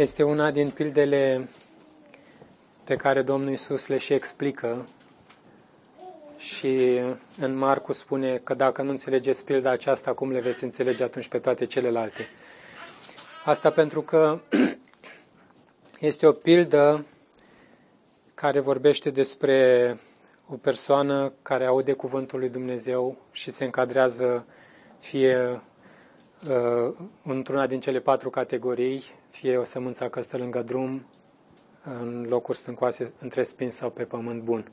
Este una din pildele pe care Domnul Isus le și explică și în Marcu spune că dacă nu înțelegeți pilda aceasta, cum le veți înțelege atunci pe toate celelalte? Asta pentru că este o pildă care vorbește despre o persoană care aude cuvântul lui Dumnezeu și se încadrează fie uh, într-una din cele patru categorii, fie o sămânță căstă lângă drum, în locuri stâncoase, între spin sau pe pământ bun.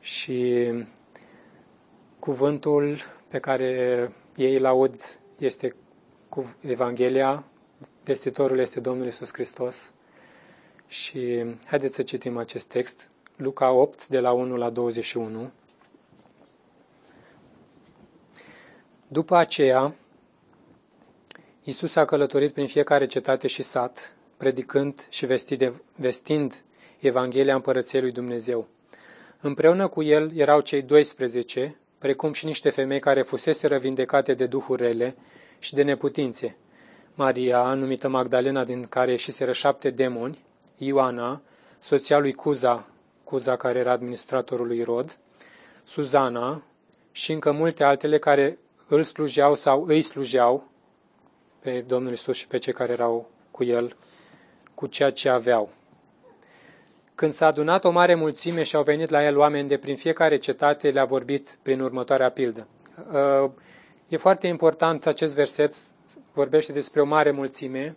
Și cuvântul pe care ei îl aud este cu Evanghelia, vestitorul este Domnul Isus Hristos. Și haideți să citim acest text, Luca 8, de la 1 la 21. După aceea, Isus a călătorit prin fiecare cetate și sat, predicând și vestind Evanghelia Împărăției lui Dumnezeu. Împreună cu el erau cei 12, precum și niște femei care fusese vindecate de duhuri rele și de neputințe. Maria, numită Magdalena, din care ieșiseră șapte demoni, Ioana, soția lui Cuza, Cuza care era administratorul lui Rod, Suzana și încă multe altele care îl slujeau sau îi slujeau pe Domnul Isus și pe cei care erau cu el, cu ceea ce aveau. Când s-a adunat o mare mulțime și au venit la el oameni de prin fiecare cetate, le-a vorbit prin următoarea pildă. Uh, e foarte important acest verset, vorbește despre o mare mulțime.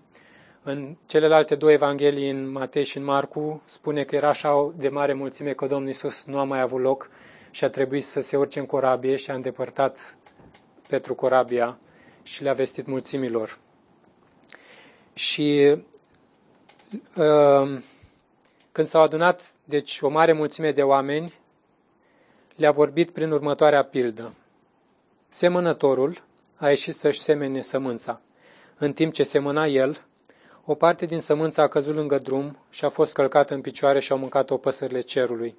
În celelalte două evanghelii, în Matei și în Marcu, spune că era așa de mare mulțime că Domnul Isus nu a mai avut loc și a trebuit să se urce în corabie și a îndepărtat Petru corabia și le-a vestit mulțimilor. Și uh, când s-au adunat, deci, o mare mulțime de oameni, le-a vorbit prin următoarea pildă. Semănătorul a ieșit să-și semene sămânța. În timp ce semăna el, o parte din sămânța a căzut lângă drum și a fost călcată în picioare și au mâncat-o păsările cerului.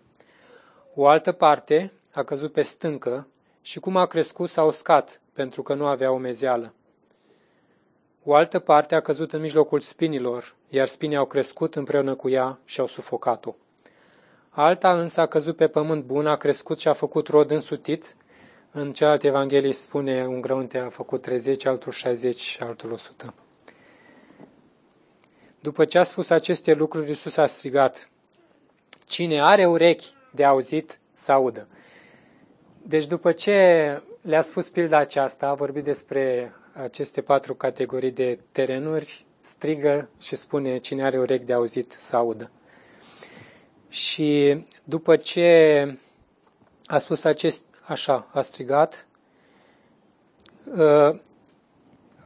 O altă parte a căzut pe stâncă și cum a crescut s-a uscat, pentru că nu avea o mezeală. O altă parte a căzut în mijlocul spinilor, iar spinii au crescut împreună cu ea și au sufocat-o. Alta însă a căzut pe pământ bun, a crescut și a făcut rod însutit. În celelalte evanghelii spune un grăunte a făcut 30, altul 60 și altul 100. După ce a spus aceste lucruri, Iisus a strigat, Cine are urechi de auzit, să audă. Deci după ce le-a spus pilda aceasta, a vorbit despre aceste patru categorii de terenuri, strigă și spune cine are urechi de auzit să audă. Și după ce a spus acest, așa, a strigat, uh,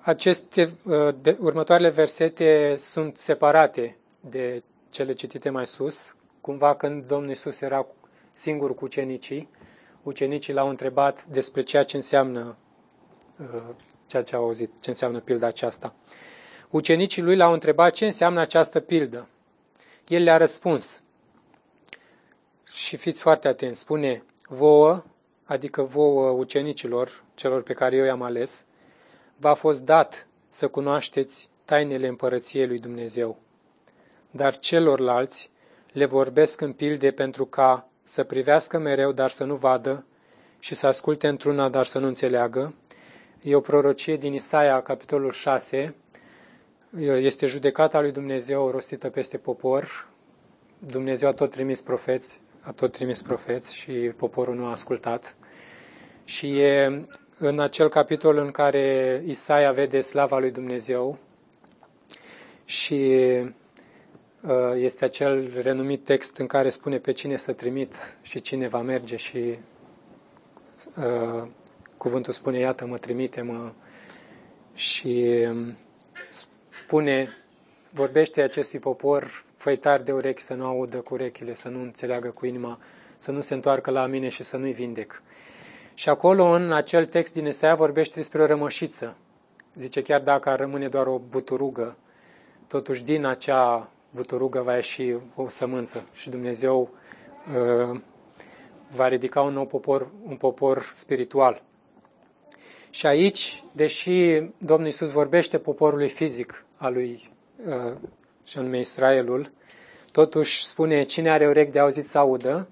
aceste uh, de, următoarele versete sunt separate de cele citite mai sus, cumva când Domnul Isus era singur cu ucenicii, ucenicii l-au întrebat despre ceea ce înseamnă uh, ceea ce au auzit, ce înseamnă pilda aceasta. Ucenicii lui l-au întrebat ce înseamnă această pildă. El le-a răspuns. Și fiți foarte atenți, spune vouă, adică vouă ucenicilor, celor pe care eu i-am ales, v-a fost dat să cunoașteți tainele împărăției lui Dumnezeu. Dar celorlalți le vorbesc în pilde pentru ca să privească mereu, dar să nu vadă, și să asculte într-una, dar să nu înțeleagă. E o prorocie din Isaia, capitolul 6. Este judecata lui Dumnezeu rostită peste popor. Dumnezeu a tot trimis profeți, a tot trimis profeți și poporul nu a ascultat. Și e în acel capitol în care Isaia vede slava lui Dumnezeu și Uh, este acel renumit text în care spune pe cine să trimit și cine va merge și uh, cuvântul spune, iată, mă trimite-mă și um, spune, vorbește acestui popor, făi tari de urechi să nu audă cu urechile, să nu înțeleagă cu inima, să nu se întoarcă la mine și să nu-i vindec. Și acolo, în acel text din Esaia, vorbește despre o rămășiță. Zice, chiar dacă ar rămâne doar o buturugă, totuși din acea buturugă va ieși o sămânță și Dumnezeu uh, va ridica un nou popor, un popor spiritual. Și aici, deși Domnul Isus vorbește poporului fizic al lui uh, și anume Israelul, totuși spune cine are urechi de auzit să audă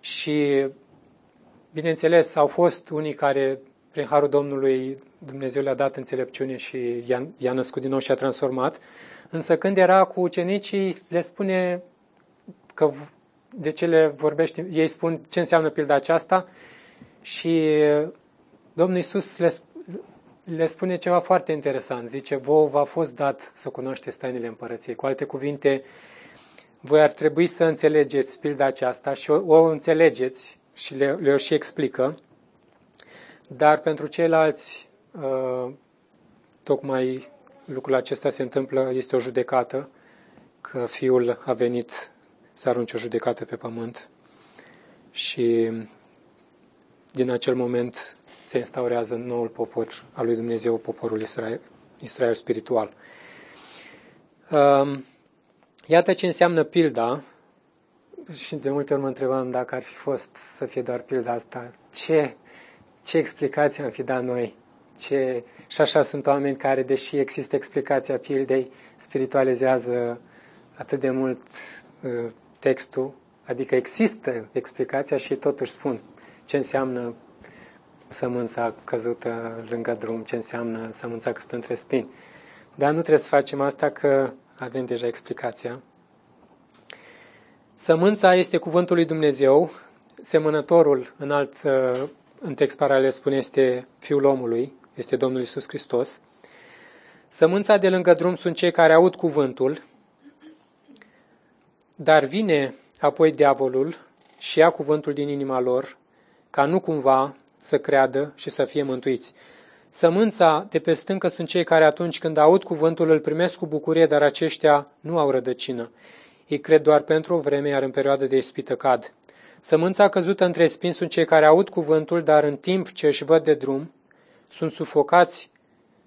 și, bineînțeles, au fost unii care, prin harul Domnului, Dumnezeu le-a dat înțelepciune și i-a, i-a născut din nou și a transformat, însă când era cu ucenicii, le spune că de ce le vorbește, ei spun ce înseamnă pilda aceasta și Domnul Iisus le, le spune ceva foarte interesant. Zice, vouă v-a fost dat să cunoașteți tainele împărăției. Cu alte cuvinte, voi ar trebui să înțelegeți pilda aceasta și o, o înțelegeți și le, le și explică, dar pentru ceilalți, uh, tocmai lucrul acesta se întâmplă, este o judecată, că Fiul a venit să arunce o judecată pe pământ și din acel moment se instaurează noul popor al lui Dumnezeu, poporul Israel, Israel spiritual. Um, iată ce înseamnă pilda și de multe ori mă întrebam dacă ar fi fost să fie doar pilda asta, ce, ce explicație am fi dat noi? Ce... Și așa sunt oameni care, deși există explicația pildei, spiritualizează atât de mult uh, textul, adică există explicația și totuși spun ce înseamnă sămânța căzută lângă drum, ce înseamnă sămânța că stă între spini. Dar nu trebuie să facem asta că avem deja explicația. Sămânța este cuvântul lui Dumnezeu, semănătorul în alt în text paralel spune este Fiul omului, este Domnul Isus Hristos. Sămânța de lângă drum sunt cei care aud cuvântul, dar vine apoi diavolul și ia cuvântul din inima lor, ca nu cumva să creadă și să fie mântuiți. Sămânța de pe stâncă sunt cei care atunci când aud cuvântul îl primesc cu bucurie, dar aceștia nu au rădăcină. Ei cred doar pentru o vreme, iar în perioada de ispită cad. Sămânța căzută între spini sunt cei care aud cuvântul, dar în timp ce își văd de drum, sunt sufocați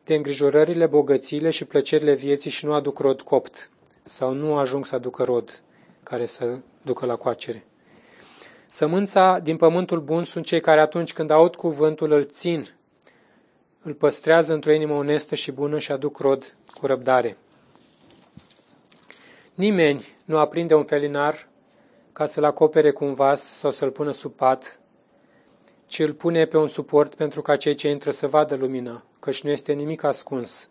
de îngrijorările, bogățiile și plăcerile vieții și nu aduc rod copt sau nu ajung să aducă rod care să ducă la coacere. Sămânța din pământul bun sunt cei care atunci când aud cuvântul îl țin, îl păstrează într-o inimă onestă și bună și aduc rod cu răbdare. Nimeni nu aprinde un felinar ca să-l acopere cu un vas sau să-l pună sub pat, ci îl pune pe un suport pentru ca cei ce intră să vadă lumina, căci nu este nimic ascuns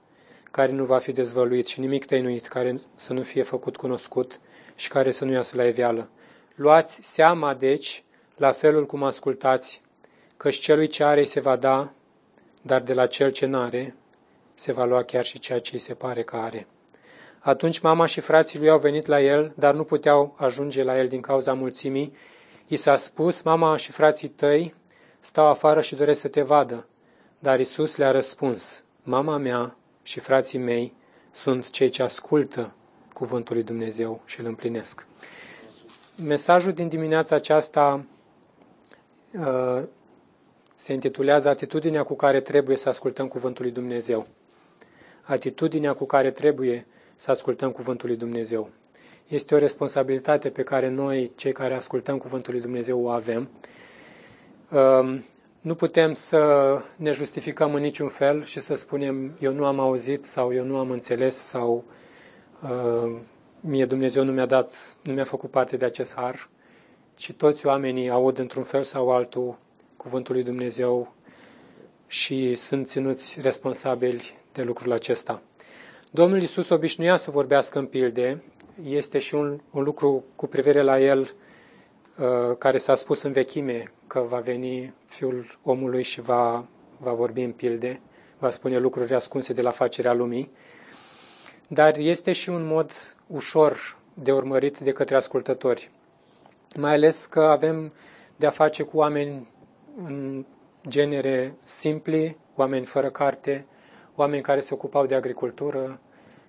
care nu va fi dezvăluit și nimic tăinuit care să nu fie făcut cunoscut și care să nu iasă la evială. Luați seama, deci, la felul cum ascultați, căci celui ce are se va da, dar de la cel ce n-are se va lua chiar și ceea ce îi se pare că are. Atunci mama și frații lui au venit la el, dar nu puteau ajunge la el din cauza mulțimii. I s-a spus, mama și frații tăi stau afară și doresc să te vadă. Dar Isus le-a răspuns, mama mea și frații mei sunt cei ce ascultă cuvântul lui Dumnezeu și îl împlinesc. Mesajul din dimineața aceasta uh, se intitulează Atitudinea cu care trebuie să ascultăm cuvântul lui Dumnezeu. Atitudinea cu care trebuie să ascultăm cuvântul lui Dumnezeu. Este o responsabilitate pe care noi, cei care ascultăm cuvântul lui Dumnezeu, o avem. Uh, nu putem să ne justificăm în niciun fel și să spunem eu nu am auzit sau eu nu am înțeles sau uh, mie Dumnezeu nu mi-a dat, nu mi-a făcut parte de acest har, ci toți oamenii aud într-un fel sau altul cuvântul lui Dumnezeu și sunt ținuți responsabili de lucrul acesta. Domnul Iisus obișnuia să vorbească în pilde, este și un, un lucru cu privire la el uh, care s-a spus în vechime, că va veni Fiul omului și va, va vorbi în pilde, va spune lucruri ascunse de la facerea lumii dar este și un mod ușor de urmărit de către ascultători. Mai ales că avem de-a face cu oameni în genere simpli, oameni fără carte, oameni care se ocupau de agricultură,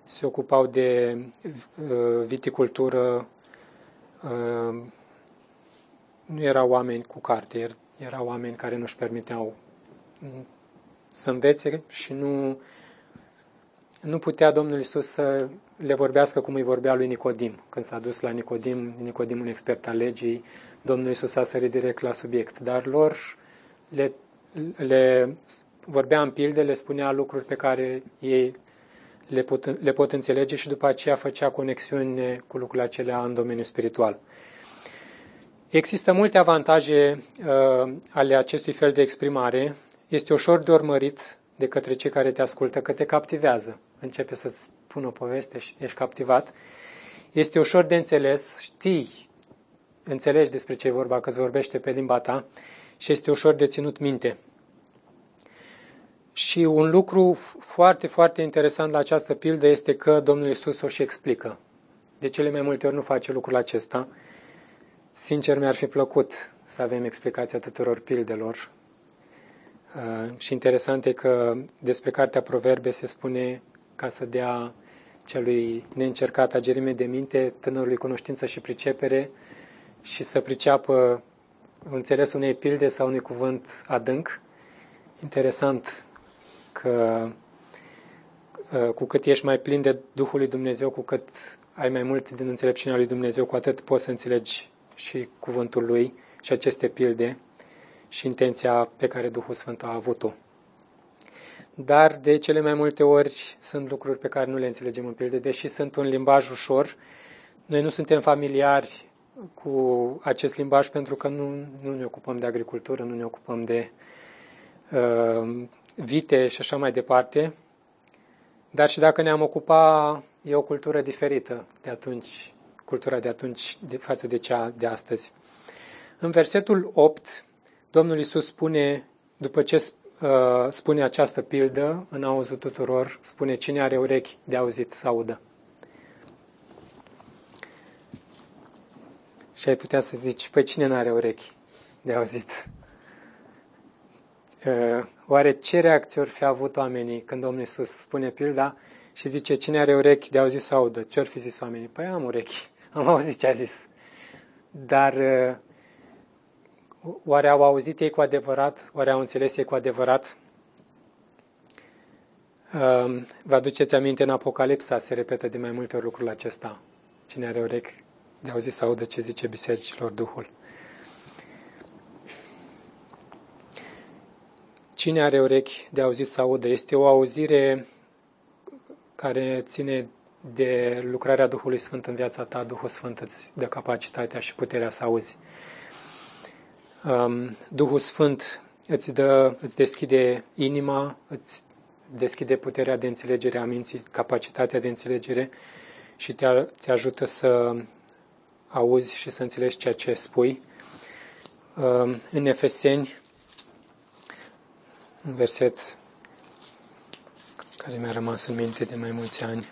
se ocupau de uh, viticultură, uh, nu erau oameni cu carte, er, erau oameni care nu-și permiteau să învețe și nu nu putea Domnul Isus să le vorbească cum îi vorbea lui Nicodim. Când s-a dus la Nicodim, Nicodim un expert al legii, Domnul Isus a sărit direct la subiect. Dar lor le, le vorbea în pilde, le spunea lucruri pe care ei le pot, le pot înțelege și după aceea făcea conexiune cu lucrurile acelea în domeniul spiritual. Există multe avantaje uh, ale acestui fel de exprimare. Este ușor de urmărit de către cei care te ascultă, că te captivează. Începe să-ți spună o poveste și ești captivat. Este ușor de înțeles, știi, înțelegi despre ce e vorba, că îți vorbește pe limba ta și este ușor de ținut minte. Și un lucru foarte, foarte interesant la această pildă este că Domnul Isus o și explică. De cele mai multe ori nu face lucrul acesta. Sincer, mi-ar fi plăcut să avem explicația tuturor pildelor. Uh, și interesant e că despre Cartea Proverbe se spune ca să dea celui neîncercat agerime de minte, tânărului cunoștință și pricepere și să priceapă înțelesul unei pilde sau unui cuvânt adânc. Interesant că uh, cu cât ești mai plin de Duhul lui Dumnezeu, cu cât ai mai mult din înțelepciunea lui Dumnezeu, cu atât poți să înțelegi și cuvântul lui și aceste pilde și intenția pe care Duhul Sfânt a avut-o. Dar de cele mai multe ori sunt lucruri pe care nu le înțelegem în pilde, deși sunt un limbaj ușor. Noi nu suntem familiari cu acest limbaj pentru că nu, nu ne ocupăm de agricultură, nu ne ocupăm de uh, vite și așa mai departe. Dar și dacă ne-am ocupa, e o cultură diferită de atunci, cultura de atunci de, față de cea de astăzi. În versetul 8, Domnul Isus spune, după ce uh, spune această pildă, în auzul tuturor, spune cine are urechi de auzit să audă. Și ai putea să zici, păi cine nu are urechi de auzit? Uh, oare ce reacție ori fi avut oamenii când Domnul Iisus spune pilda și zice, cine are urechi de auzit să audă? Ce ori fi zis oamenii? Păi am urechi, am auzit ce a zis. Dar uh, oare au auzit ei cu adevărat? Oare au înțeles ei cu adevărat? Uh, vă aduceți aminte, în Apocalipsa se repetă de mai multe ori lucrul acesta. Cine are urechi de auzit să audă ce zice bisericilor Duhul. Cine are urechi de auzit să audă? Este o auzire care ține de lucrarea Duhului Sfânt în viața ta. Duhul Sfânt îți dă capacitatea și puterea să auzi. Um, Duhul Sfânt îți, dă, îți deschide inima, îți deschide puterea de înțelegere a minții, capacitatea de înțelegere și te, te ajută să auzi și să înțelegi ceea ce spui. Um, în Efeseni un verset care mi-a rămas în minte de mai mulți ani.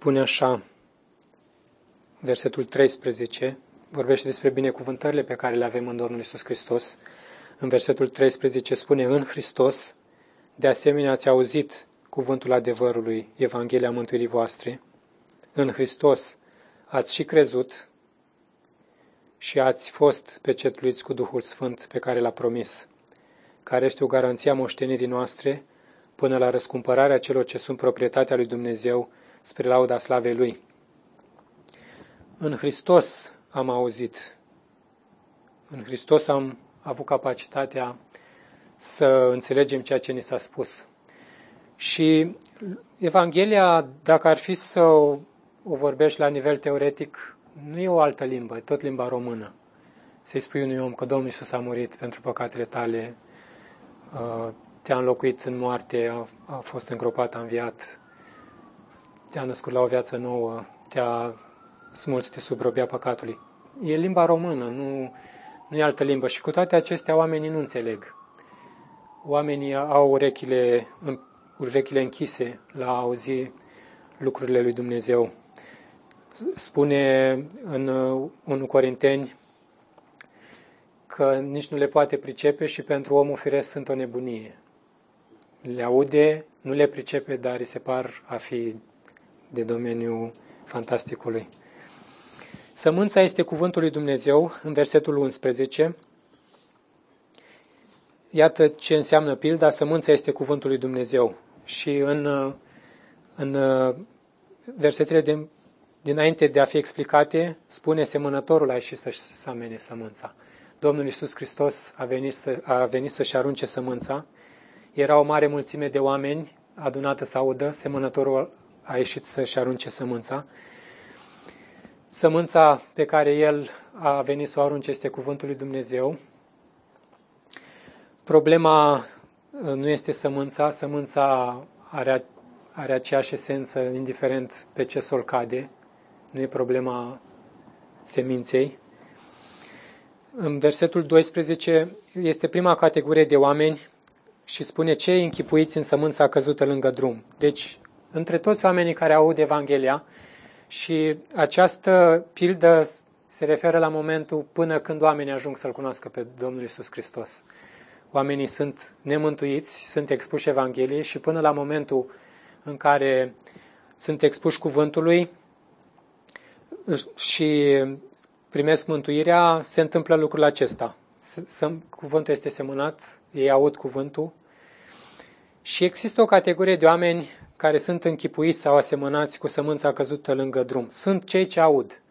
Spune așa, versetul 13, vorbește despre binecuvântările pe care le avem în Domnul Isus Hristos. În versetul 13 spune, în Hristos, de asemenea ați auzit cuvântul adevărului, Evanghelia mântuirii voastre. În Hristos ați și crezut și ați fost pecetluiți cu Duhul Sfânt pe care l-a promis, care este o garanție a moștenirii noastre până la răscumpărarea celor ce sunt proprietatea lui Dumnezeu spre lauda slavei Lui. În Hristos am auzit. În Hristos am avut capacitatea să înțelegem ceea ce ni s-a spus. Și Evanghelia, dacă ar fi să o, o vorbești la nivel teoretic, nu e o altă limbă, e tot limba română. Să-i spui unui om că Domnul Iisus a murit pentru păcatele tale, uh, te-a înlocuit în moarte, a, a fost îngropat, a înviat, te-a născut la o viață nouă, te-a smuls de sub robia păcatului. E limba română, nu, nu e altă limbă. Și cu toate acestea oamenii nu înțeleg. Oamenii au urechile, urechile închise la a auzi lucrurile lui Dumnezeu. Spune în 1 Corinteni că nici nu le poate pricepe și pentru omul firesc sunt o nebunie. Le aude, nu le pricepe, dar îi se par a fi de domeniul fantasticului. Sămânța este cuvântul lui Dumnezeu, în versetul 11. iată ce înseamnă pilda, sămânța este cuvântul lui Dumnezeu. Și în, în versetele de, dinainte de a fi explicate, spune semănătorul a ieșit să amene sămânța. Domnul Iisus Hristos a venit, să, a venit să-și arunce sămânța. Era o mare mulțime de oameni adunată să audă, semănătorul a ieșit să-și arunce sămânța. Sămânța pe care el a venit să o arunce este cuvântul lui Dumnezeu. Problema uh, nu este sămânța, sămânța are, are aceeași esență, indiferent pe ce sol cade. Nu e problema seminței. În versetul 12 este prima categorie de oameni și spune cei închipuiți în sămânța căzută lângă drum. Deci, între toți oamenii care aud Evanghelia, și această pildă se referă la momentul până când oamenii ajung să-L cunoască pe Domnul Isus Hristos. Oamenii sunt nemântuiți, sunt expuși Evangheliei și până la momentul în care sunt expuși cuvântului și primesc mântuirea, se întâmplă lucrul acesta. Cuvântul este semănat, ei aud cuvântul și există o categorie de oameni care sunt închipuiți sau asemănați cu sămânța căzută lângă drum. Sunt cei ce aud.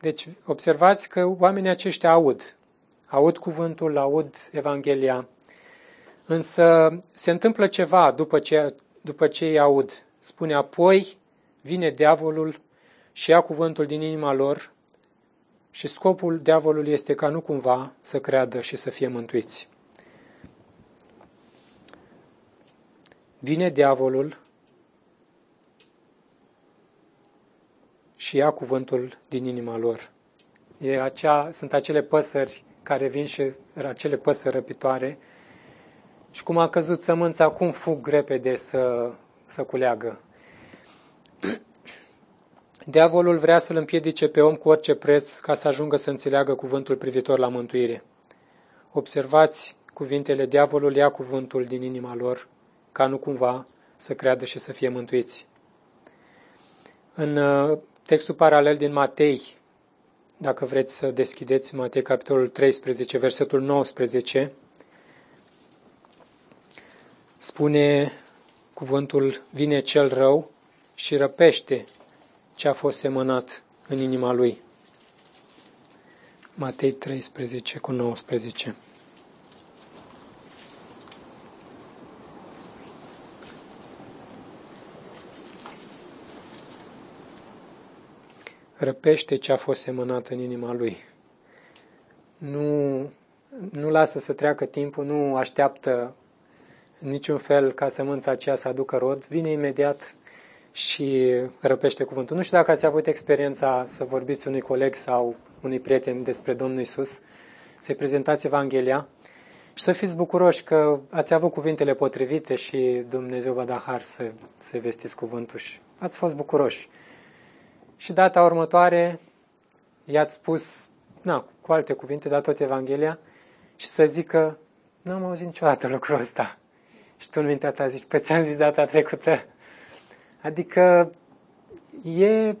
Deci observați că oamenii aceștia aud. Aud cuvântul, aud Evanghelia. Însă se întâmplă ceva după ce, după ce îi aud. Spune apoi vine diavolul și ia cuvântul din inima lor și scopul diavolului este ca nu cumva să creadă și să fie mântuiți. Vine diavolul și ia cuvântul din inima lor. E acea, sunt acele păsări care vin și acele păsări răpitoare și cum a căzut sămânța, cum fug repede să, să culeagă. Diavolul vrea să-l împiedice pe om cu orice preț ca să ajungă să înțeleagă cuvântul privitor la mântuire. Observați cuvintele, diavolul ia cuvântul din inima lor, ca nu cumva să creadă și să fie mântuiți. În uh, textul paralel din Matei, dacă vreți să deschideți Matei capitolul 13, versetul 19, spune cuvântul, vine cel rău și răpește ce a fost semănat în inima lui. Matei 13 cu 19. Răpește ce a fost semănat în inima lui. Nu, nu lasă să treacă timpul, nu așteaptă niciun fel ca sămânța aceea să aducă rod, vine imediat și răpește cuvântul. Nu știu dacă ați avut experiența să vorbiți unui coleg sau unui prieten despre Domnul Isus, să-i prezentați Evanghelia și să fiți bucuroși că ați avut cuvintele potrivite și Dumnezeu vă da har să, să vestiți cuvântul și ați fost bucuroși. Și data următoare i-ați spus, na, cu alte cuvinte, dar tot Evanghelia și să zică, nu am auzit niciodată lucrul ăsta. Și tu în mintea ta zici, pe păi ți-am zis data trecută. Adică e,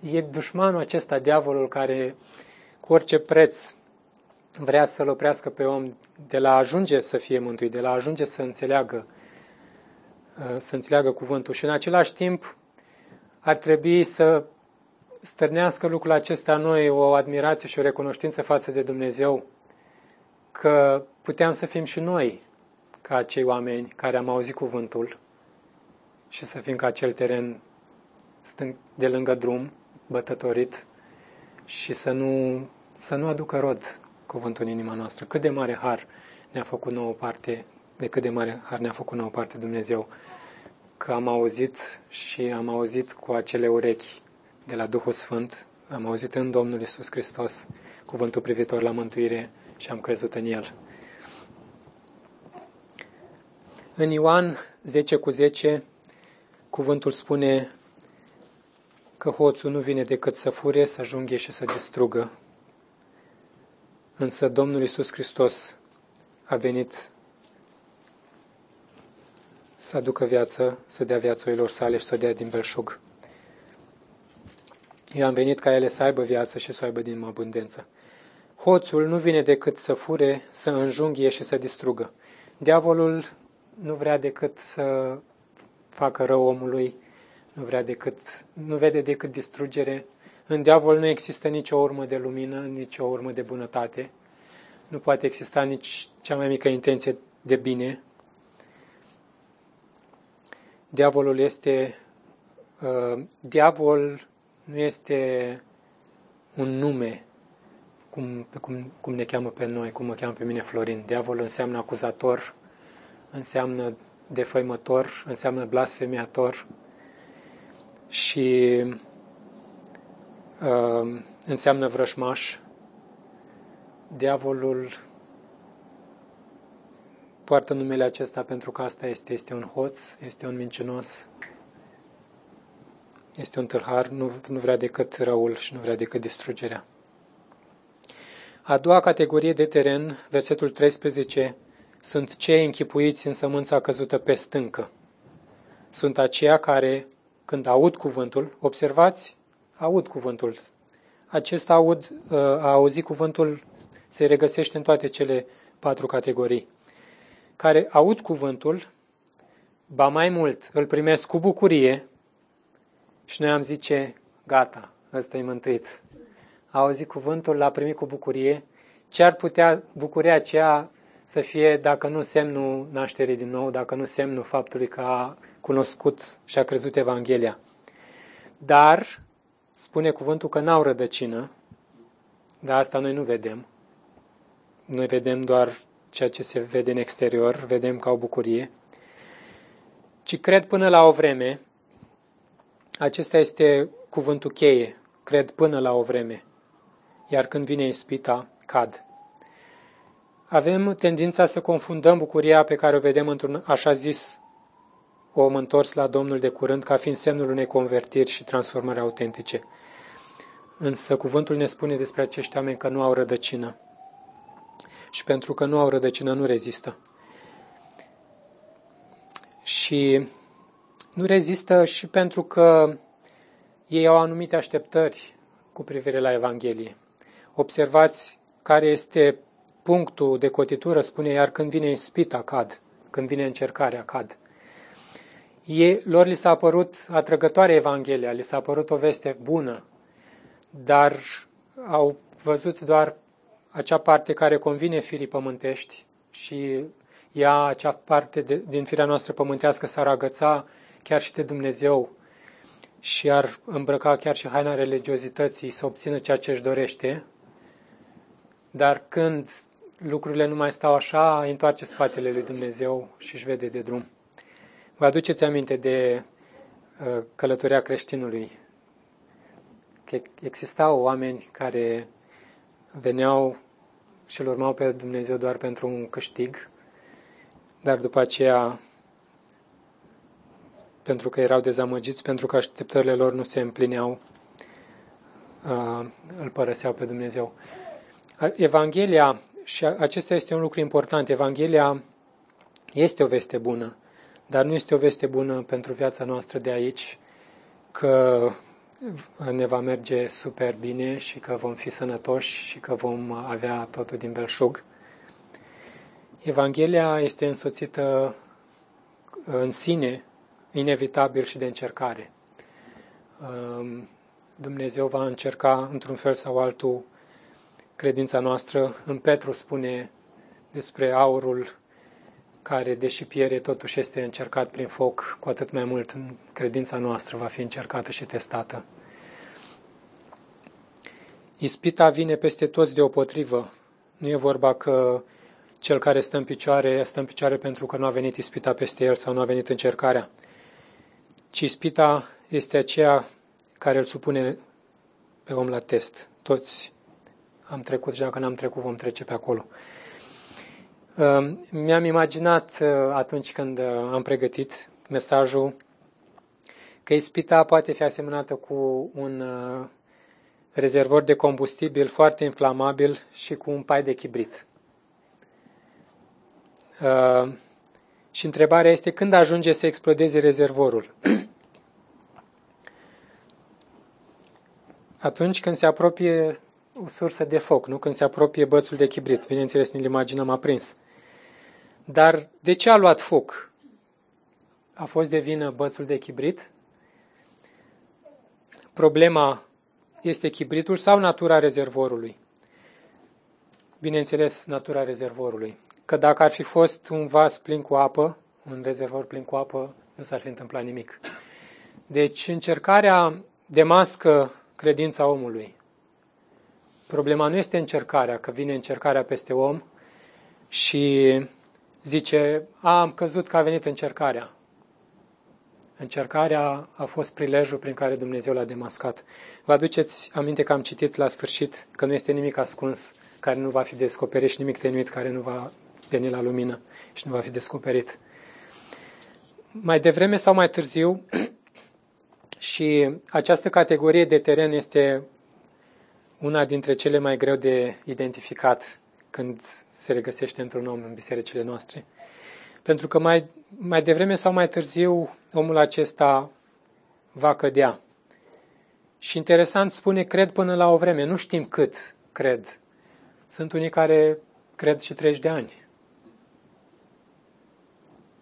e dușmanul acesta, diavolul, care cu orice preț vrea să-l oprească pe om de la a ajunge să fie mântuit, de la a ajunge să înțeleagă, uh, să înțeleagă cuvântul. Și în același timp ar trebui să stârnească lucrul acesta noi o admirație și o recunoștință față de Dumnezeu, că puteam să fim și noi ca acei oameni care am auzit cuvântul și să fim ca acel teren stâng de lângă drum, bătătorit și să nu, să nu aducă rod cuvântul în inima noastră. Cât de mare har ne-a făcut nouă parte, de cât de mare har ne-a făcut nouă parte Dumnezeu, că am auzit și am auzit cu acele urechi de la Duhul Sfânt, am auzit în Domnul Isus Hristos cuvântul privitor la mântuire și am crezut în El. În Ioan 10 cu 10, cuvântul spune că hoțul nu vine decât să fure, să ajunghe și să distrugă. Însă Domnul Isus Hristos a venit să aducă viață, să dea viață oilor sale și să dea din belșug. Eu am venit ca ele să aibă viață și să aibă din abundență. Hoțul nu vine decât să fure, să înjunghie și să distrugă. Diavolul nu vrea decât să facă rău omului, nu vrea decât, nu vede decât distrugere. În diavol nu există nicio urmă de lumină, nicio urmă de bunătate. Nu poate exista nici cea mai mică intenție de bine. Diavolul este uh, diavol nu este un nume cum, cum, cum ne cheamă pe noi, cum mă cheamă pe mine Florin. Diavol înseamnă acuzator, înseamnă defăimător, înseamnă blasfemiator și uh, înseamnă vrășmaș. Diavolul poartă numele acesta pentru că asta este. Este un hoț, este un mincinos, este un tâlhar, nu, nu vrea decât răul și nu vrea decât distrugerea. A doua categorie de teren, versetul 13, sunt cei închipuiți în sămânța căzută pe stâncă. Sunt aceia care, când aud cuvântul, observați, aud cuvântul. Acest aud, uh, a auzit cuvântul, se regăsește în toate cele patru categorii. Care aud cuvântul, ba mai mult, îl primesc cu bucurie și noi am zice, gata, ăsta e mântuit. A auzit cuvântul, l-a primit cu bucurie. Ce ar putea bucuria aceea să fie dacă nu semnul nașterii din nou, dacă nu semnul faptului că a cunoscut și a crezut Evanghelia. Dar spune cuvântul că n-au rădăcină, dar asta noi nu vedem. Noi vedem doar ceea ce se vede în exterior, vedem ca o bucurie, ci cred până la o vreme, acesta este cuvântul cheie, cred până la o vreme, iar când vine ispita, cad avem tendința să confundăm bucuria pe care o vedem într-un așa zis om întors la Domnul de curând ca fiind semnul unei convertiri și transformări autentice. Însă cuvântul ne spune despre acești oameni că nu au rădăcină. Și pentru că nu au rădăcină, nu rezistă. Și nu rezistă și pentru că ei au anumite așteptări cu privire la Evanghelie. Observați care este punctul de cotitură spune, iar când vine ispita, cad, când vine încercarea, cad. E, lor li s-a părut atrăgătoare Evanghelia, li s-a părut o veste bună, dar au văzut doar acea parte care convine firii pământești și ea, acea parte de, din firea noastră pământească, s-ar agăța chiar și de Dumnezeu și ar îmbrăca chiar și haina religiozității să obțină ceea ce își dorește. Dar când lucrurile nu mai stau așa, întoarce spatele lui Dumnezeu și își vede de drum. Vă aduceți aminte de uh, călătoria creștinului? Că existau oameni care veneau și îl urmau pe Dumnezeu doar pentru un câștig, dar după aceea, pentru că erau dezamăgiți, pentru că așteptările lor nu se împlineau, uh, îl părăseau pe Dumnezeu. Evanghelia și acesta este un lucru important. Evanghelia este o veste bună, dar nu este o veste bună pentru viața noastră de aici, că ne va merge super bine și că vom fi sănătoși și că vom avea totul din belșug. Evanghelia este însoțită în sine, inevitabil și de încercare. Dumnezeu va încerca într-un fel sau altul credința noastră. În Petru spune despre aurul care, deși piere, totuși este încercat prin foc, cu atât mai mult credința noastră va fi încercată și testată. Ispita vine peste toți deopotrivă. Nu e vorba că cel care stă în picioare, stă în picioare pentru că nu a venit ispita peste el sau nu a venit încercarea. Ci ispita este aceea care îl supune pe om la test. Toți am trecut și dacă n-am trecut vom trece pe acolo. Ehm, mi-am imaginat uh, atunci când uh, am pregătit mesajul că ispita poate fi asemănată cu un uh, rezervor de combustibil foarte inflamabil și cu un pai de chibrit. Ehm, și întrebarea este când ajunge să explodeze rezervorul. Atunci când se apropie o sursă de foc, nu? Când se apropie bățul de chibrit. Bineînțeles, ne-l imaginăm aprins. Dar de ce a luat foc? A fost de vină bățul de chibrit? Problema este chibritul sau natura rezervorului? Bineînțeles, natura rezervorului. Că dacă ar fi fost un vas plin cu apă, un rezervor plin cu apă, nu s-ar fi întâmplat nimic. Deci încercarea demască credința omului. Problema nu este încercarea, că vine încercarea peste om și zice, a, am căzut că a venit încercarea. Încercarea a fost prilejul prin care Dumnezeu l-a demascat. Vă aduceți aminte că am citit la sfârșit că nu este nimic ascuns care nu va fi descoperit și nimic tenuit care nu va veni la lumină și nu va fi descoperit. Mai devreme sau mai târziu, și această categorie de teren este una dintre cele mai greu de identificat când se regăsește într-un om în bisericile noastre. Pentru că mai, mai devreme sau mai târziu omul acesta va cădea. Și interesant spune, cred până la o vreme. Nu știm cât cred. Sunt unii care cred și 30 de ani.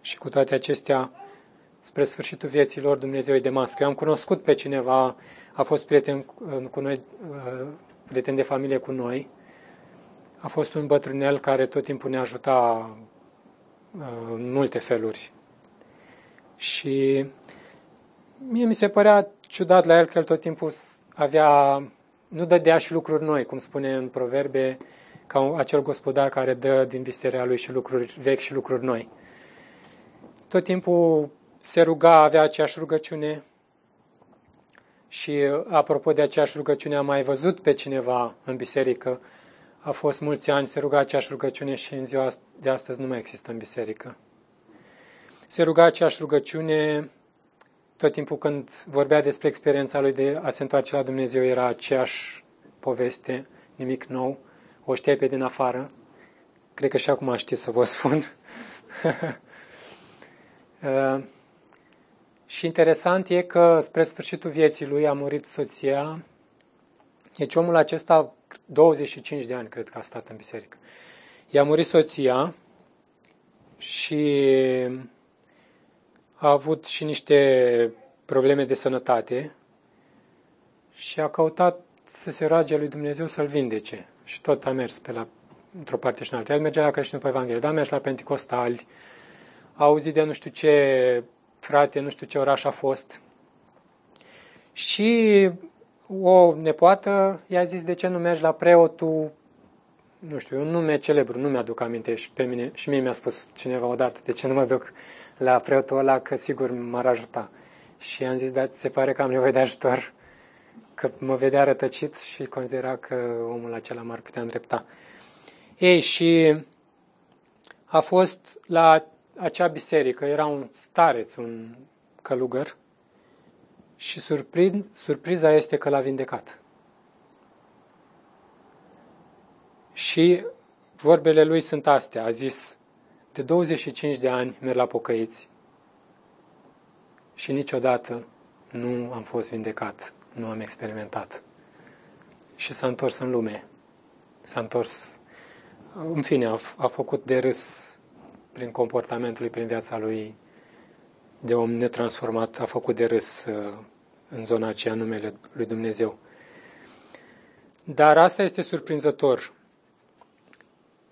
Și cu toate acestea, spre sfârșitul vieții lor, Dumnezeu îi demască. Eu am cunoscut pe cineva, a fost prieten cu noi, uh, prieten de familie cu noi. A fost un bătrânel care tot timpul ne ajuta uh, în multe feluri. Și mie mi se părea ciudat la el că el tot timpul avea, nu dădea și lucruri noi, cum spune în proverbe, ca acel gospodar care dă din visterea lui și lucruri vechi și lucruri noi. Tot timpul se ruga, avea aceeași rugăciune și apropo de aceeași rugăciune am mai văzut pe cineva în biserică. A fost mulți ani, se ruga aceeași rugăciune și în ziua de astăzi nu mai există în biserică. Se ruga aceeași rugăciune tot timpul când vorbea despre experiența lui de a se întoarce la Dumnezeu, era aceeași poveste, nimic nou, o știai pe din afară. Cred că și acum știți să vă spun. Uh, și interesant e că spre sfârșitul vieții lui a murit soția. Deci omul acesta, 25 de ani cred că a stat în biserică. I-a murit soția și a avut și niște probleme de sănătate și a căutat să se roage lui Dumnezeu să-l vindece. Și tot a mers pe la, într-o parte și în alta. El mergea la creștin pe Evanghelie, dar a mers la Pentecostali, a auzit de nu știu ce frate, nu știu ce oraș a fost. Și o nepoată i-a zis, de ce nu mergi la preotul, nu știu, un nume celebru, nu mi-aduc aminte și pe mine, și mie mi-a spus cineva odată, de ce nu mă duc la preotul ăla, că sigur m-ar ajuta. Și am zis, da, se pare că am nevoie de ajutor, că mă vedea rătăcit și considera că omul acela m-ar putea îndrepta. Ei, și a fost la acea biserică, era un stareț, un călugăr, și surpriz, surpriza este că l-a vindecat. Și vorbele lui sunt astea. A zis, de 25 de ani merg la pocăiți și niciodată nu am fost vindecat, nu am experimentat. Și s-a întors în lume. S-a întors, în fine, a, a făcut de râs prin comportamentul lui, prin viața lui de om netransformat, a făcut de râs uh, în zona aceea numele lui Dumnezeu. Dar asta este surprinzător,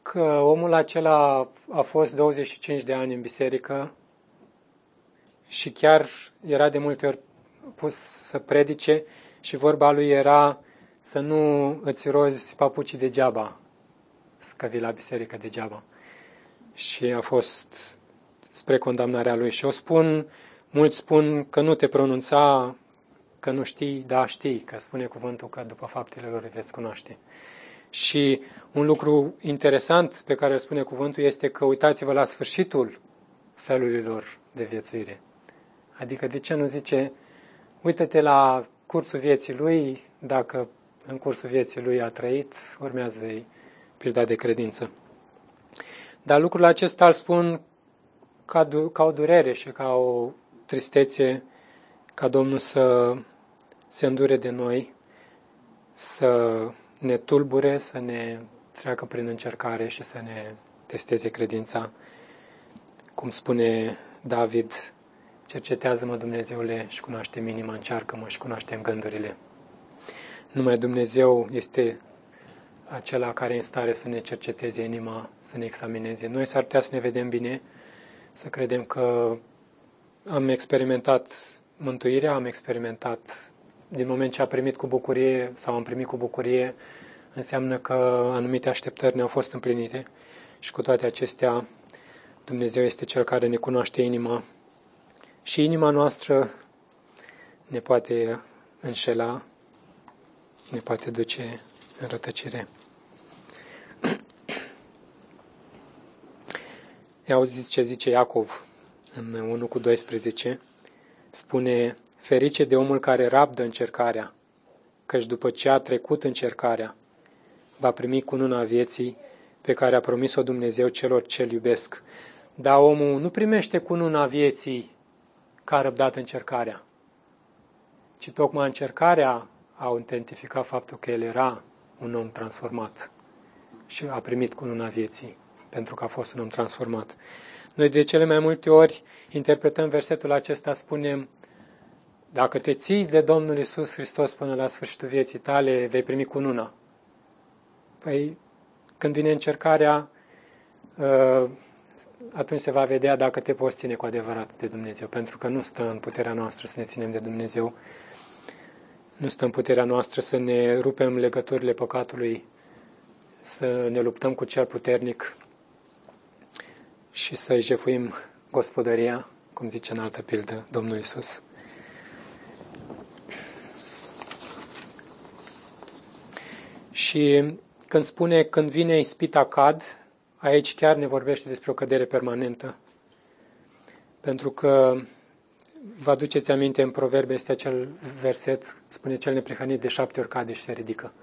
că omul acela a fost 25 de ani în biserică și chiar era de multe ori pus să predice și vorba lui era să nu îți rozi papucii degeaba, să vii la biserică degeaba și a fost spre condamnarea lui. Și o spun, mulți spun că nu te pronunța, că nu știi, da știi, că spune cuvântul că după faptele lor veți cunoaște. Și un lucru interesant pe care îl spune cuvântul este că uitați-vă la sfârșitul felurilor de viețuire. Adică de ce nu zice, uită-te la cursul vieții lui, dacă în cursul vieții lui a trăit, urmează-i pilda de credință. Dar lucrul acesta îl spun ca, ca o durere și ca o tristețe, ca Domnul să se îndure de noi, să ne tulbure, să ne treacă prin încercare și să ne testeze credința. Cum spune David, cercetează-mă Dumnezeule și cunoaște inima, încearcă-mă și cunoaște gândurile. Numai Dumnezeu este acela care e în stare să ne cerceteze inima, să ne examineze. Noi s-ar putea să ne vedem bine, să credem că am experimentat mântuirea, am experimentat din moment ce a primit cu bucurie sau am primit cu bucurie, înseamnă că anumite așteptări ne-au fost împlinite și cu toate acestea Dumnezeu este Cel care ne cunoaște inima și inima noastră ne poate înșela, ne poate duce în rătăcire. Ia auziți ce zice Iacov în 1 cu 12. Spune, ferice de omul care rabdă încercarea, căci după ce a trecut încercarea, va primi cununa vieții pe care a promis-o Dumnezeu celor ce-L iubesc. Dar omul nu primește cununa vieții ca a răbdat încercarea, ci tocmai încercarea a autentificat faptul că el era un om transformat și a primit cununa vieții pentru că a fost un om transformat. Noi de cele mai multe ori interpretăm versetul acesta, spunem, dacă te ții de Domnul Isus Hristos până la sfârșitul vieții tale, vei primi cununa. Păi, când vine încercarea, ă, atunci se va vedea dacă te poți ține cu adevărat de Dumnezeu, pentru că nu stă în puterea noastră să ne ținem de Dumnezeu, nu stă în puterea noastră să ne rupem legăturile păcatului, să ne luptăm cu cel puternic și să-i jefuim gospodăria, cum zice în altă pildă Domnul Isus. Și când spune când vine ispita cad, aici chiar ne vorbește despre o cădere permanentă. Pentru că vă aduceți aminte, în proverbe este acel verset, spune cel neprihănit de șapte ori cade și se ridică.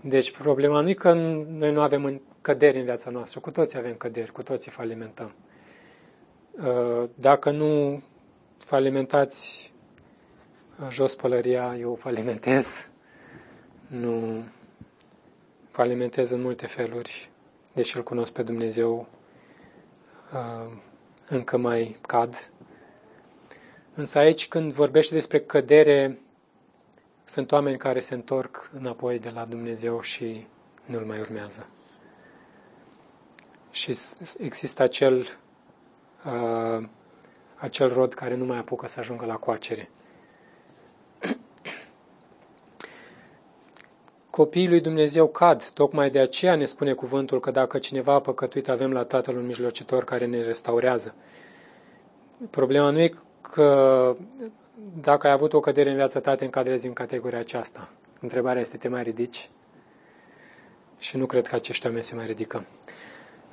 Deci problema nu e că noi nu avem căderi în viața noastră, cu toții avem căderi, cu toții falimentăm. Uh, dacă nu falimentați uh, jos pălăria, eu falimentez. Nu falimentez în multe feluri, deși îl cunosc pe Dumnezeu, uh, încă mai cad. Însă aici, când vorbește despre cădere, sunt oameni care se întorc înapoi de la Dumnezeu și nu-L mai urmează. Și există acel, uh, acel rod care nu mai apucă să ajungă la coacere. Copiii lui Dumnezeu cad, tocmai de aceea ne spune cuvântul că dacă cineva a păcătuit, avem la Tatăl un mijlocitor care ne restaurează. Problema nu e că dacă ai avut o cădere în viața ta, te încadrezi în categoria aceasta. Întrebarea este, te mai ridici? Și nu cred că acești oameni se mai ridică.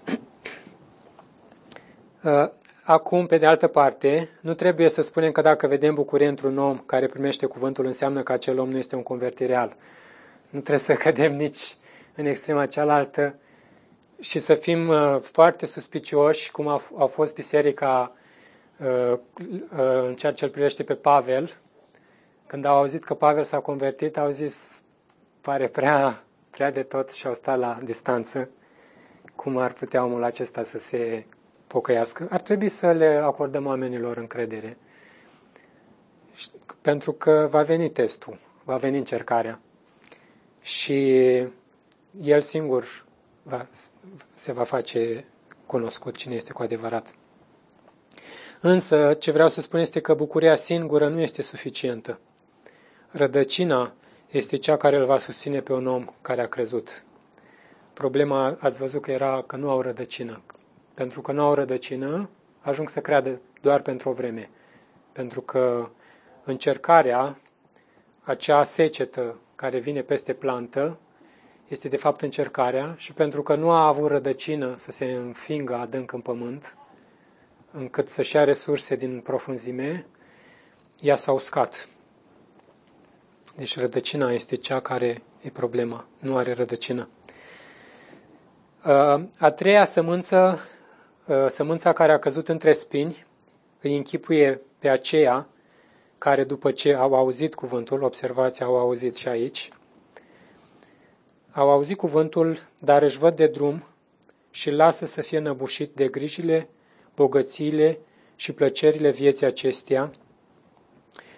Uh, acum, pe de altă parte, nu trebuie să spunem că dacă vedem bucurie într-un om care primește cuvântul, înseamnă că acel om nu este un convertit real. Nu trebuie să cădem nici în extrema cealaltă și să fim uh, foarte suspicioși, cum a, a fost biserica uh, uh, în ceea ce îl privește pe Pavel. Când au auzit că Pavel s-a convertit, au zis, pare prea, prea de tot și au stat la distanță. Cum ar putea omul acesta să se pocăiască? Ar trebui să le acordăm oamenilor încredere. Pentru că va veni testul, va veni încercarea și el singur va, se va face cunoscut cine este cu adevărat. Însă, ce vreau să spun este că bucuria singură nu este suficientă. Rădăcina este cea care îl va susține pe un om care a crezut. Problema, ați văzut că era că nu au rădăcină. Pentru că nu au rădăcină, ajung să creadă doar pentru o vreme. Pentru că încercarea, acea secetă care vine peste plantă este de fapt încercarea și pentru că nu a avut rădăcină să se înfingă adânc în pământ, încât să-și ia resurse din profunzime, ea s-a uscat. Deci rădăcina este cea care e problema, nu are rădăcină. Uh, a treia sămânță, uh, sămânța care a căzut între spini, îi închipuie pe aceea care după ce au auzit cuvântul, observați, au auzit și aici, au auzit cuvântul, dar își văd de drum și lasă să fie năbușit de grijile, bogățiile și plăcerile vieții acesteia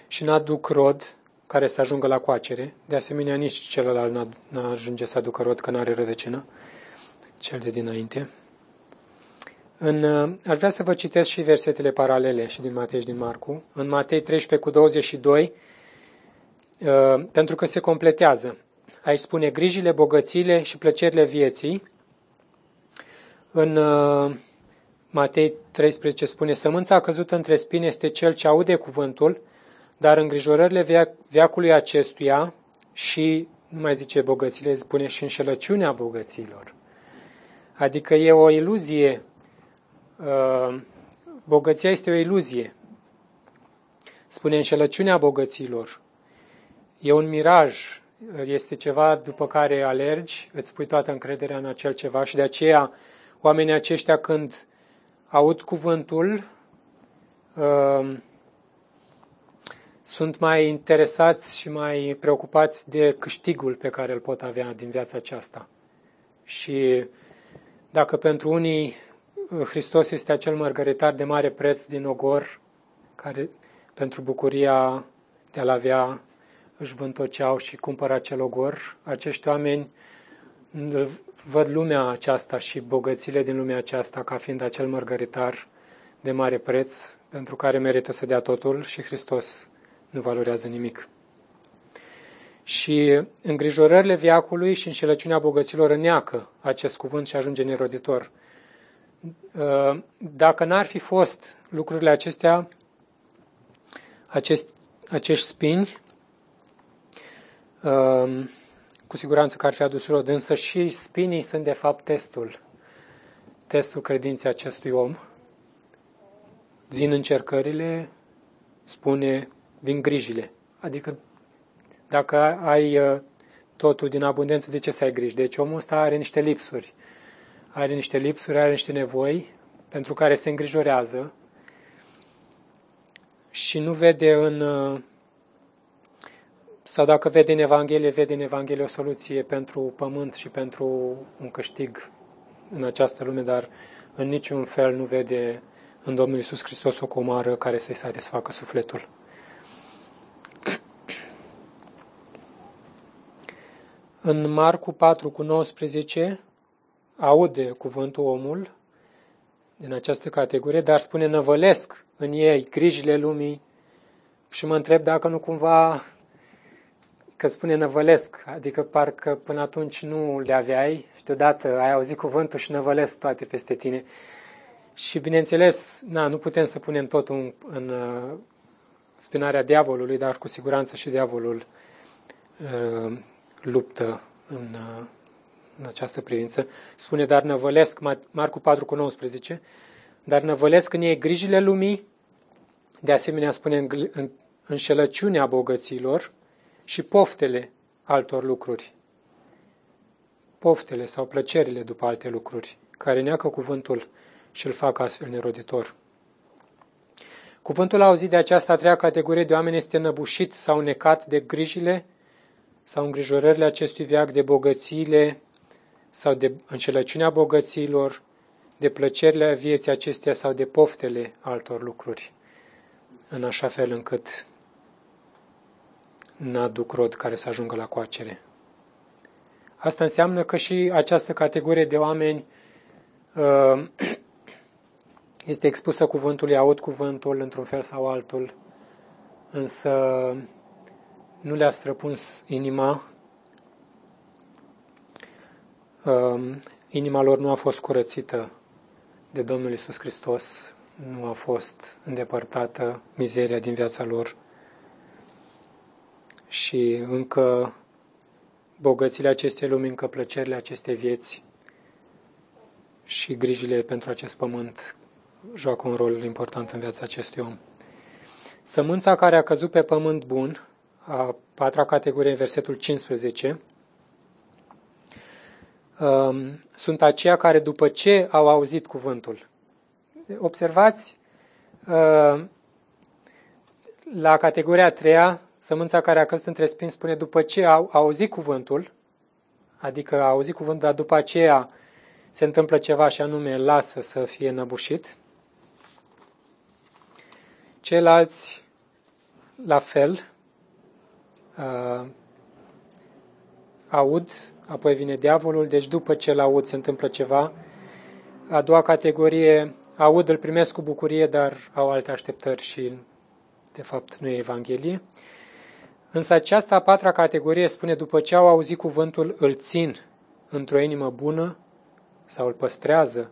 și n-aduc rod care să ajungă la coacere. De asemenea, nici celălalt n-ajunge să aducă rod, că n-are rădăcină, cel de dinainte. În, aș vrea să vă citesc și versetele paralele și din Matei și din Marcu. În Matei 13 cu 22, uh, pentru că se completează. Aici spune grijile, bogățiile și plăcerile vieții. În uh, Matei 13 spune, sămânța căzută între spine este cel ce aude cuvântul, dar îngrijorările veacului acestuia și, nu mai zice bogățile, spune și înșelăciunea bogăților. Adică e o iluzie. Uh, bogăția este o iluzie. Spune înșelăciunea bogăților. E un miraj, este ceva după care alergi, îți pui toată încrederea în acel ceva și de aceea oamenii aceștia când aud cuvântul, uh, sunt mai interesați și mai preocupați de câștigul pe care îl pot avea din viața aceasta. Și dacă pentru unii uh, Hristos este acel mărgăritar de mare preț din ogor, care pentru bucuria de a-l avea își vând tot ce au și cumpără acel ogor, acești oameni văd lumea aceasta și bogățile din lumea aceasta ca fiind acel mărgăritar de mare preț pentru care merită să dea totul și Hristos nu valorează nimic. Și îngrijorările viacului și înșelăciunea bogăților îneacă acest cuvânt și ajunge neroditor. Uh, dacă n-ar fi fost lucrurile acestea, acest, acești spini, uh, cu siguranță că ar fi adus rod, însă și spinii sunt de fapt testul, testul credinței acestui om. Vin încercările, spune din grijile. Adică dacă ai uh, totul din abundență, de ce să ai griji? Deci omul ăsta are niște lipsuri. Are niște lipsuri, are niște nevoi pentru care se îngrijorează și nu vede în uh, sau dacă vede în Evanghelie, vede în Evanghelie o soluție pentru pământ și pentru un câștig în această lume, dar în niciun fel nu vede în Domnul Isus Hristos o comară care să-i satisfacă sufletul. În Marcu 4 cu 19 aude cuvântul omul din această categorie, dar spune năvălesc în ei grijile lumii și mă întreb dacă nu cumva că spune năvălesc, adică parcă până atunci nu le aveai și deodată ai auzit cuvântul și năvălesc toate peste tine. Și bineînțeles, na, nu putem să punem totul în, în uh, spinarea diavolului, dar cu siguranță și diavolul uh, luptă în, uh, în această privință. Spune, dar năvălesc, Marcu 4 cu 19, dar năvălesc în ei grijile lumii, de asemenea spune în, în înșelăciunea bogăților și poftele altor lucruri. Poftele sau plăcerile după alte lucruri, care neacă cuvântul și îl fac astfel neroditor. Cuvântul auzit de această a treia categorie de oameni este năbușit sau necat de grijile sau îngrijorările acestui viac de bogățiile sau de înșelăciunea bogățiilor, de plăcerile vieții acesteia sau de poftele altor lucruri, în așa fel încât n-aduc rod care să ajungă la coacere. Asta înseamnă că și această categorie de oameni uh, este expusă cuvântului, aud cuvântul într-un fel sau altul, însă nu le-a străpuns inima, um, inima lor nu a fost curățită de Domnul Isus Hristos, nu a fost îndepărtată mizeria din viața lor și încă bogățile acestei lumi, încă plăcerile acestei vieți și grijile pentru acest pământ joacă un rol important în viața acestui om. Sămânța care a căzut pe pământ bun a patra categorie, versetul 15, um, sunt aceia care după ce au auzit cuvântul. Observați, uh, la categoria a treia, sămânța care a căzut între spini spune după ce au auzit cuvântul, adică a auzit cuvântul, dar după aceea se întâmplă ceva și anume lasă să fie înăbușit. Ceilalți, la fel, uh, aud, apoi vine diavolul, deci după ce îl aud se întâmplă ceva. A doua categorie, aud, îl primesc cu bucurie, dar au alte așteptări și, de fapt, nu e Evanghelie. Însă această a patra categorie spune, după ce au auzit cuvântul, îl țin într-o inimă bună sau îl păstrează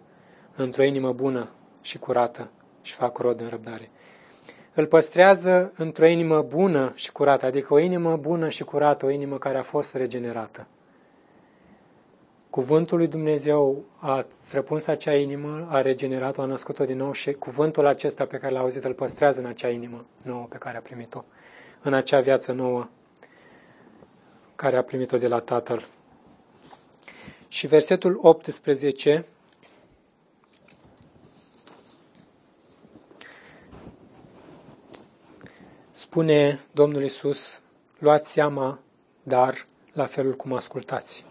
într-o inimă bună și curată și fac rod în răbdare. Îl păstrează într-o inimă bună și curată, adică o inimă bună și curată, o inimă care a fost regenerată. Cuvântul lui Dumnezeu a străpuns acea inimă, a regenerat-o, a născut-o din nou și cuvântul acesta pe care l-a auzit îl păstrează în acea inimă nouă pe care a primit-o, în acea viață nouă care a primit-o de la Tatăl. Și versetul 18 spune Domnul Isus, luați seama, dar la felul cum ascultați.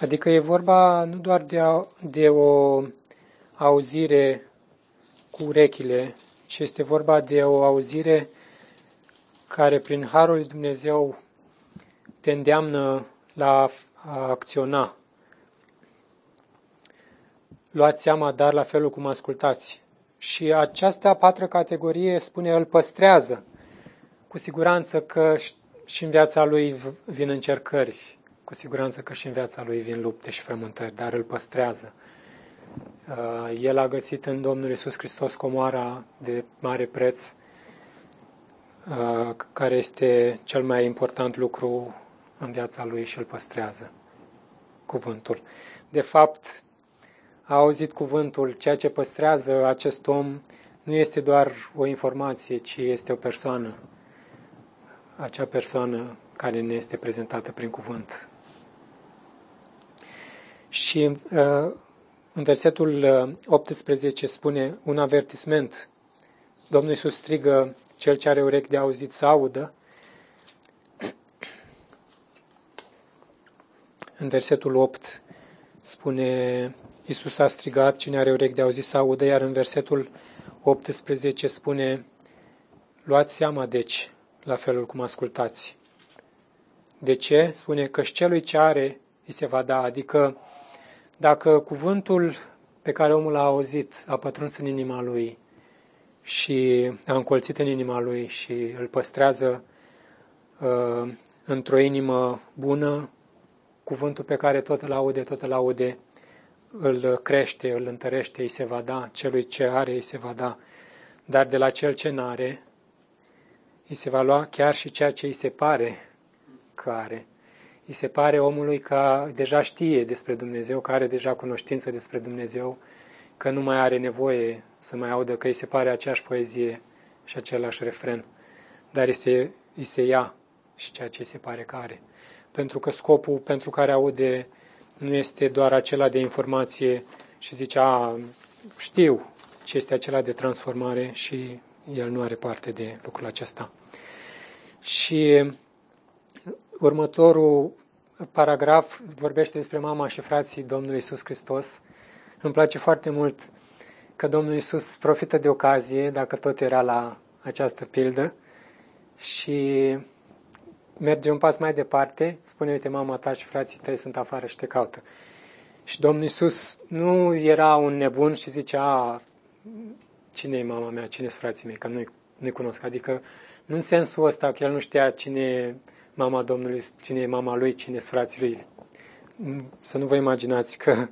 Adică e vorba nu doar de, a, de o auzire cu urechile, ci este vorba de o auzire care prin Harul lui Dumnezeu te îndeamnă la a acționa. Luați seama, dar la felul cum ascultați. Și această a patra categorie spune, îl păstrează. Cu siguranță că și în viața lui vin încercări, cu siguranță că și în viața lui vin lupte și frământări, dar îl păstrează. Uh, el a găsit în Domnul Isus Hristos comoara de mare preț, uh, care este cel mai important lucru în viața lui și îl păstrează. Cuvântul. De fapt, a auzit cuvântul, ceea ce păstrează acest om nu este doar o informație, ci este o persoană. Acea persoană care ne este prezentată prin cuvânt. Și uh, în versetul 18 uh, spune un avertisment. Domnul Iisus strigă cel ce are urechi de auzit să audă. În versetul 8 spune Iisus a strigat, cine are urechi de auzit să audă, iar în versetul 18 spune, luați seama deci la felul cum ascultați. De ce? Spune că și celui ce are îi se va da, adică dacă cuvântul pe care omul l-a auzit a pătruns în inima lui și a încolțit în inima lui și îl păstrează uh, într-o inimă bună, cuvântul pe care tot îl aude, tot îl aude, îl crește, îl întărește, îi se va da, celui ce are îi se va da, dar de la cel ce n-are, îi se va lua chiar și ceea ce îi se pare că are îi se pare omului că deja știe despre Dumnezeu, că are deja cunoștință despre Dumnezeu, că nu mai are nevoie să mai audă, că îi se pare aceeași poezie și același refren, dar îi se, îi se ia și ceea ce îi se pare că are. Pentru că scopul pentru care aude nu este doar acela de informație și zice, a, știu ce este acela de transformare și el nu are parte de lucrul acesta. Și Următorul paragraf vorbește despre mama și frații Domnului Isus Hristos. Îmi place foarte mult că Domnul Isus profită de ocazie, dacă tot era la această pildă, și merge un pas mai departe, spune, uite, mama ta și frații tăi sunt afară și te caută. Și Domnul Isus nu era un nebun și zicea, a, cine e mama mea, cine sunt frații mei, că nu-i, nu-i cunosc. Adică nu în sensul ăsta că el nu știa cine e mama Domnului, cine e mama lui, cine sunt frații lui. Să nu vă imaginați că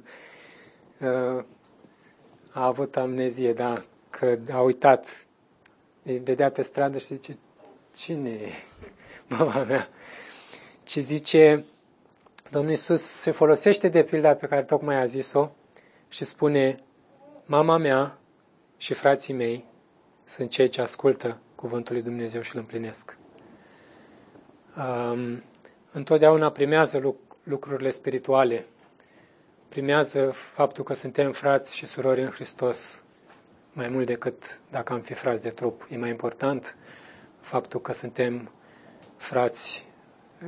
uh, a avut amnezie, da, că a uitat, îi vedea pe stradă și zice, cine e mama mea? Ce zice, Domnul Iisus se folosește de pilda pe care tocmai a zis-o și spune, mama mea și frații mei sunt cei ce ascultă cuvântul lui Dumnezeu și îl împlinesc um, întotdeauna primează lucrurile spirituale, primează faptul că suntem frați și surori în Hristos mai mult decât dacă am fi frați de trup. E mai important faptul că suntem frați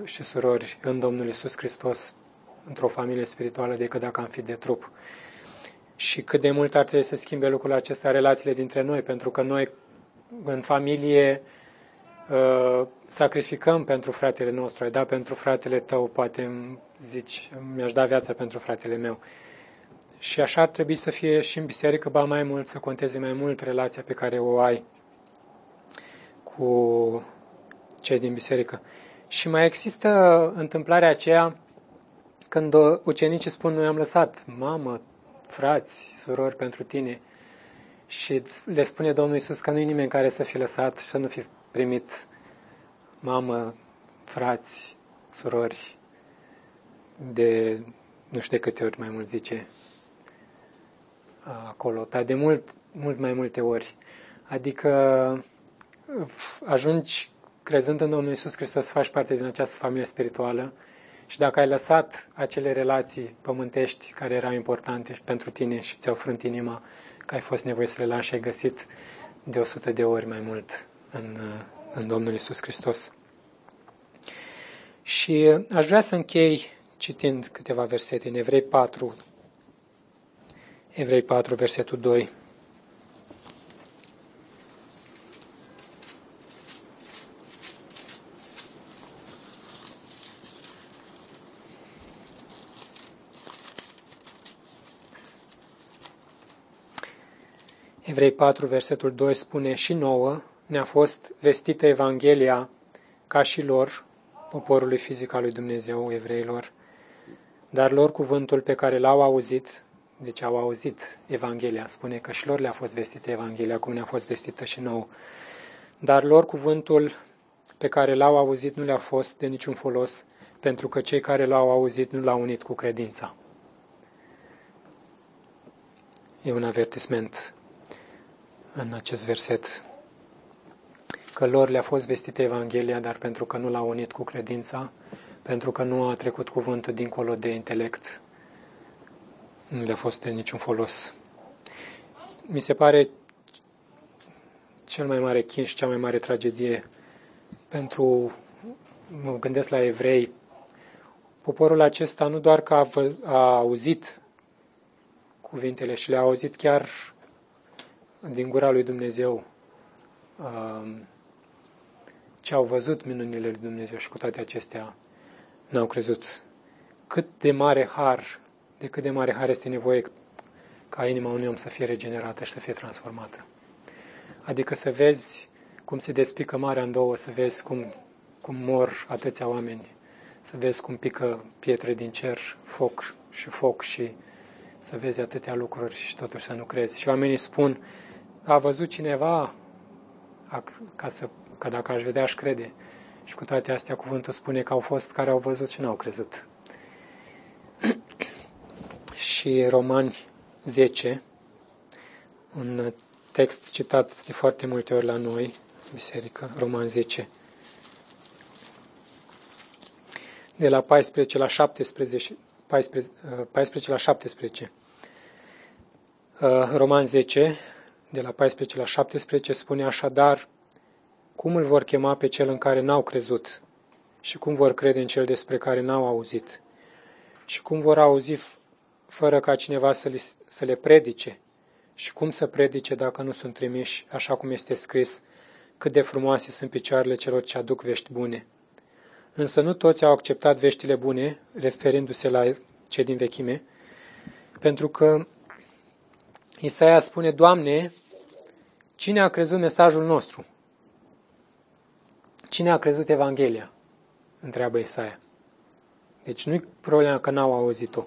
și surori în Domnul Isus Hristos într-o familie spirituală decât dacă am fi de trup. Și cât de mult ar trebui să schimbe lucrul acesta relațiile dintre noi, pentru că noi în familie uh, sacrificăm pentru fratele nostru, ai dat pentru fratele tău, poate zici, mi-aș da viața pentru fratele meu. Și așa ar trebui să fie și în biserică, ba mai mult, să conteze mai mult relația pe care o ai cu cei din biserică. Și mai există întâmplarea aceea când ucenicii spun, noi am lăsat mamă, frați, surori pentru tine și le spune Domnul Isus că nu e nimeni care să fi lăsat și să nu fi primit mamă, frați, surori de nu știu de câte ori mai mult zice acolo, dar de mult, mult mai multe ori. Adică ajungi crezând în Domnul Isus Hristos, faci parte din această familie spirituală și dacă ai lăsat acele relații pământești care erau importante pentru tine și ți-au frânt inima, că ai fost nevoie să le lași și ai găsit de 100 de ori mai mult în, în Domnul Isus Hristos. Și aș vrea să închei citind câteva versete în Evrei 4, Evrei 4, versetul 2. Evrei 4, versetul 2 spune și nouă ne-a fost vestită Evanghelia ca și lor, poporului fizic al lui Dumnezeu, evreilor, dar lor cuvântul pe care l-au auzit, deci au auzit Evanghelia, spune că și lor le-a fost vestită Evanghelia, cum ne-a fost vestită și nouă, dar lor cuvântul pe care l-au auzit nu le-a fost de niciun folos, pentru că cei care l-au auzit nu l-au unit cu credința. E un avertisment în acest verset că lor le-a fost vestită Evanghelia, dar pentru că nu l-au unit cu credința, pentru că nu a trecut cuvântul dincolo de intelect, nu le-a fost de niciun folos. Mi se pare cel mai mare chinș și cea mai mare tragedie pentru, mă gândesc la evrei, poporul acesta nu doar că a, a auzit cuvintele și le-a auzit chiar din gura lui Dumnezeu um, ce au văzut minunile lui Dumnezeu și cu toate acestea n-au crezut. Cât de mare har, de cât de mare har este nevoie ca inima unui om să fie regenerată și să fie transformată. Adică să vezi cum se despică marea în două, să vezi cum, cum mor atâția oameni, să vezi cum pică pietre din cer, foc și foc și să vezi atâtea lucruri și totuși să nu crezi. Și oamenii spun, a văzut cineva ca, să, ca dacă aș vedea, aș crede. Și cu toate astea, cuvântul spune că au fost care au văzut și n-au crezut. și Romani 10, un text citat de foarte multe ori la noi, biserică, Roman 10, de la 14 la 17, 14, 14 la 17. Uh, Roman 10, de la 14 la 17, spune așadar, cum îl vor chema pe cel în care n-au crezut și cum vor crede în cel despre care n-au auzit și cum vor auzi fără ca cineva să, li, să le predice și cum să predice dacă nu sunt trimiși, așa cum este scris, cât de frumoase sunt picioarele celor ce aduc vești bune. Însă nu toți au acceptat veștile bune, referindu-se la cei din vechime, pentru că Isaia spune, Doamne, cine a crezut mesajul nostru? Cine a crezut Evanghelia? Întreabă Isaia. Deci nu-i problema că n-au auzit-o.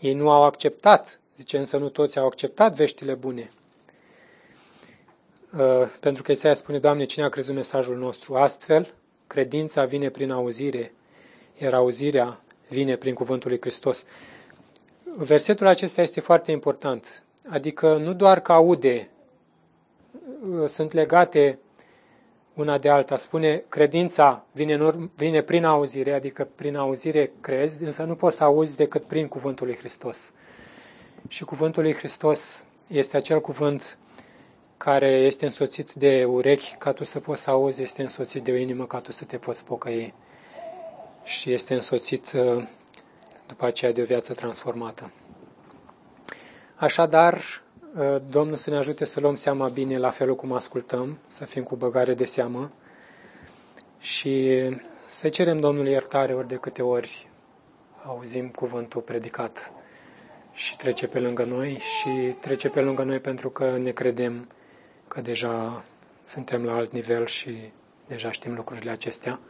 Ei nu au acceptat, zice însă nu toți au acceptat veștile bune. Uh, pentru că Isaia spune, Doamne, cine a crezut mesajul nostru? Astfel, credința vine prin auzire, iar auzirea vine prin cuvântul lui Hristos. Versetul acesta este foarte important. Adică nu doar că aude, uh, sunt legate una de alta. Spune, credința vine, în vine prin auzire, adică prin auzire crezi, însă nu poți să auzi decât prin cuvântul lui Hristos. Și cuvântul lui Hristos este acel cuvânt care este însoțit de urechi ca tu să poți să auzi, este însoțit de o inimă ca tu să te poți pocăi și este însoțit uh, după aceea de o viață transformată. Așadar, uh, Domnul să ne ajute să luăm seama bine la felul cum ascultăm, să fim cu băgare de seamă și să cerem Domnului iertare ori de câte ori auzim cuvântul predicat și trece pe lângă noi și trece pe lângă noi pentru că ne credem că deja suntem la alt nivel și deja știm lucrurile acestea.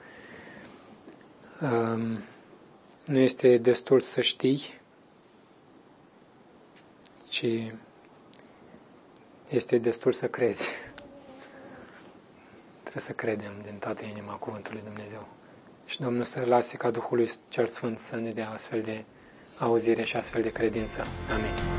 Um, nu este destul să știi, ci este destul să crezi. Trebuie să credem din toată inima Cuvântului Dumnezeu. Și Domnul să lase ca Duhului cel Sfânt să ne dea astfel de auzire și astfel de credință. Amin.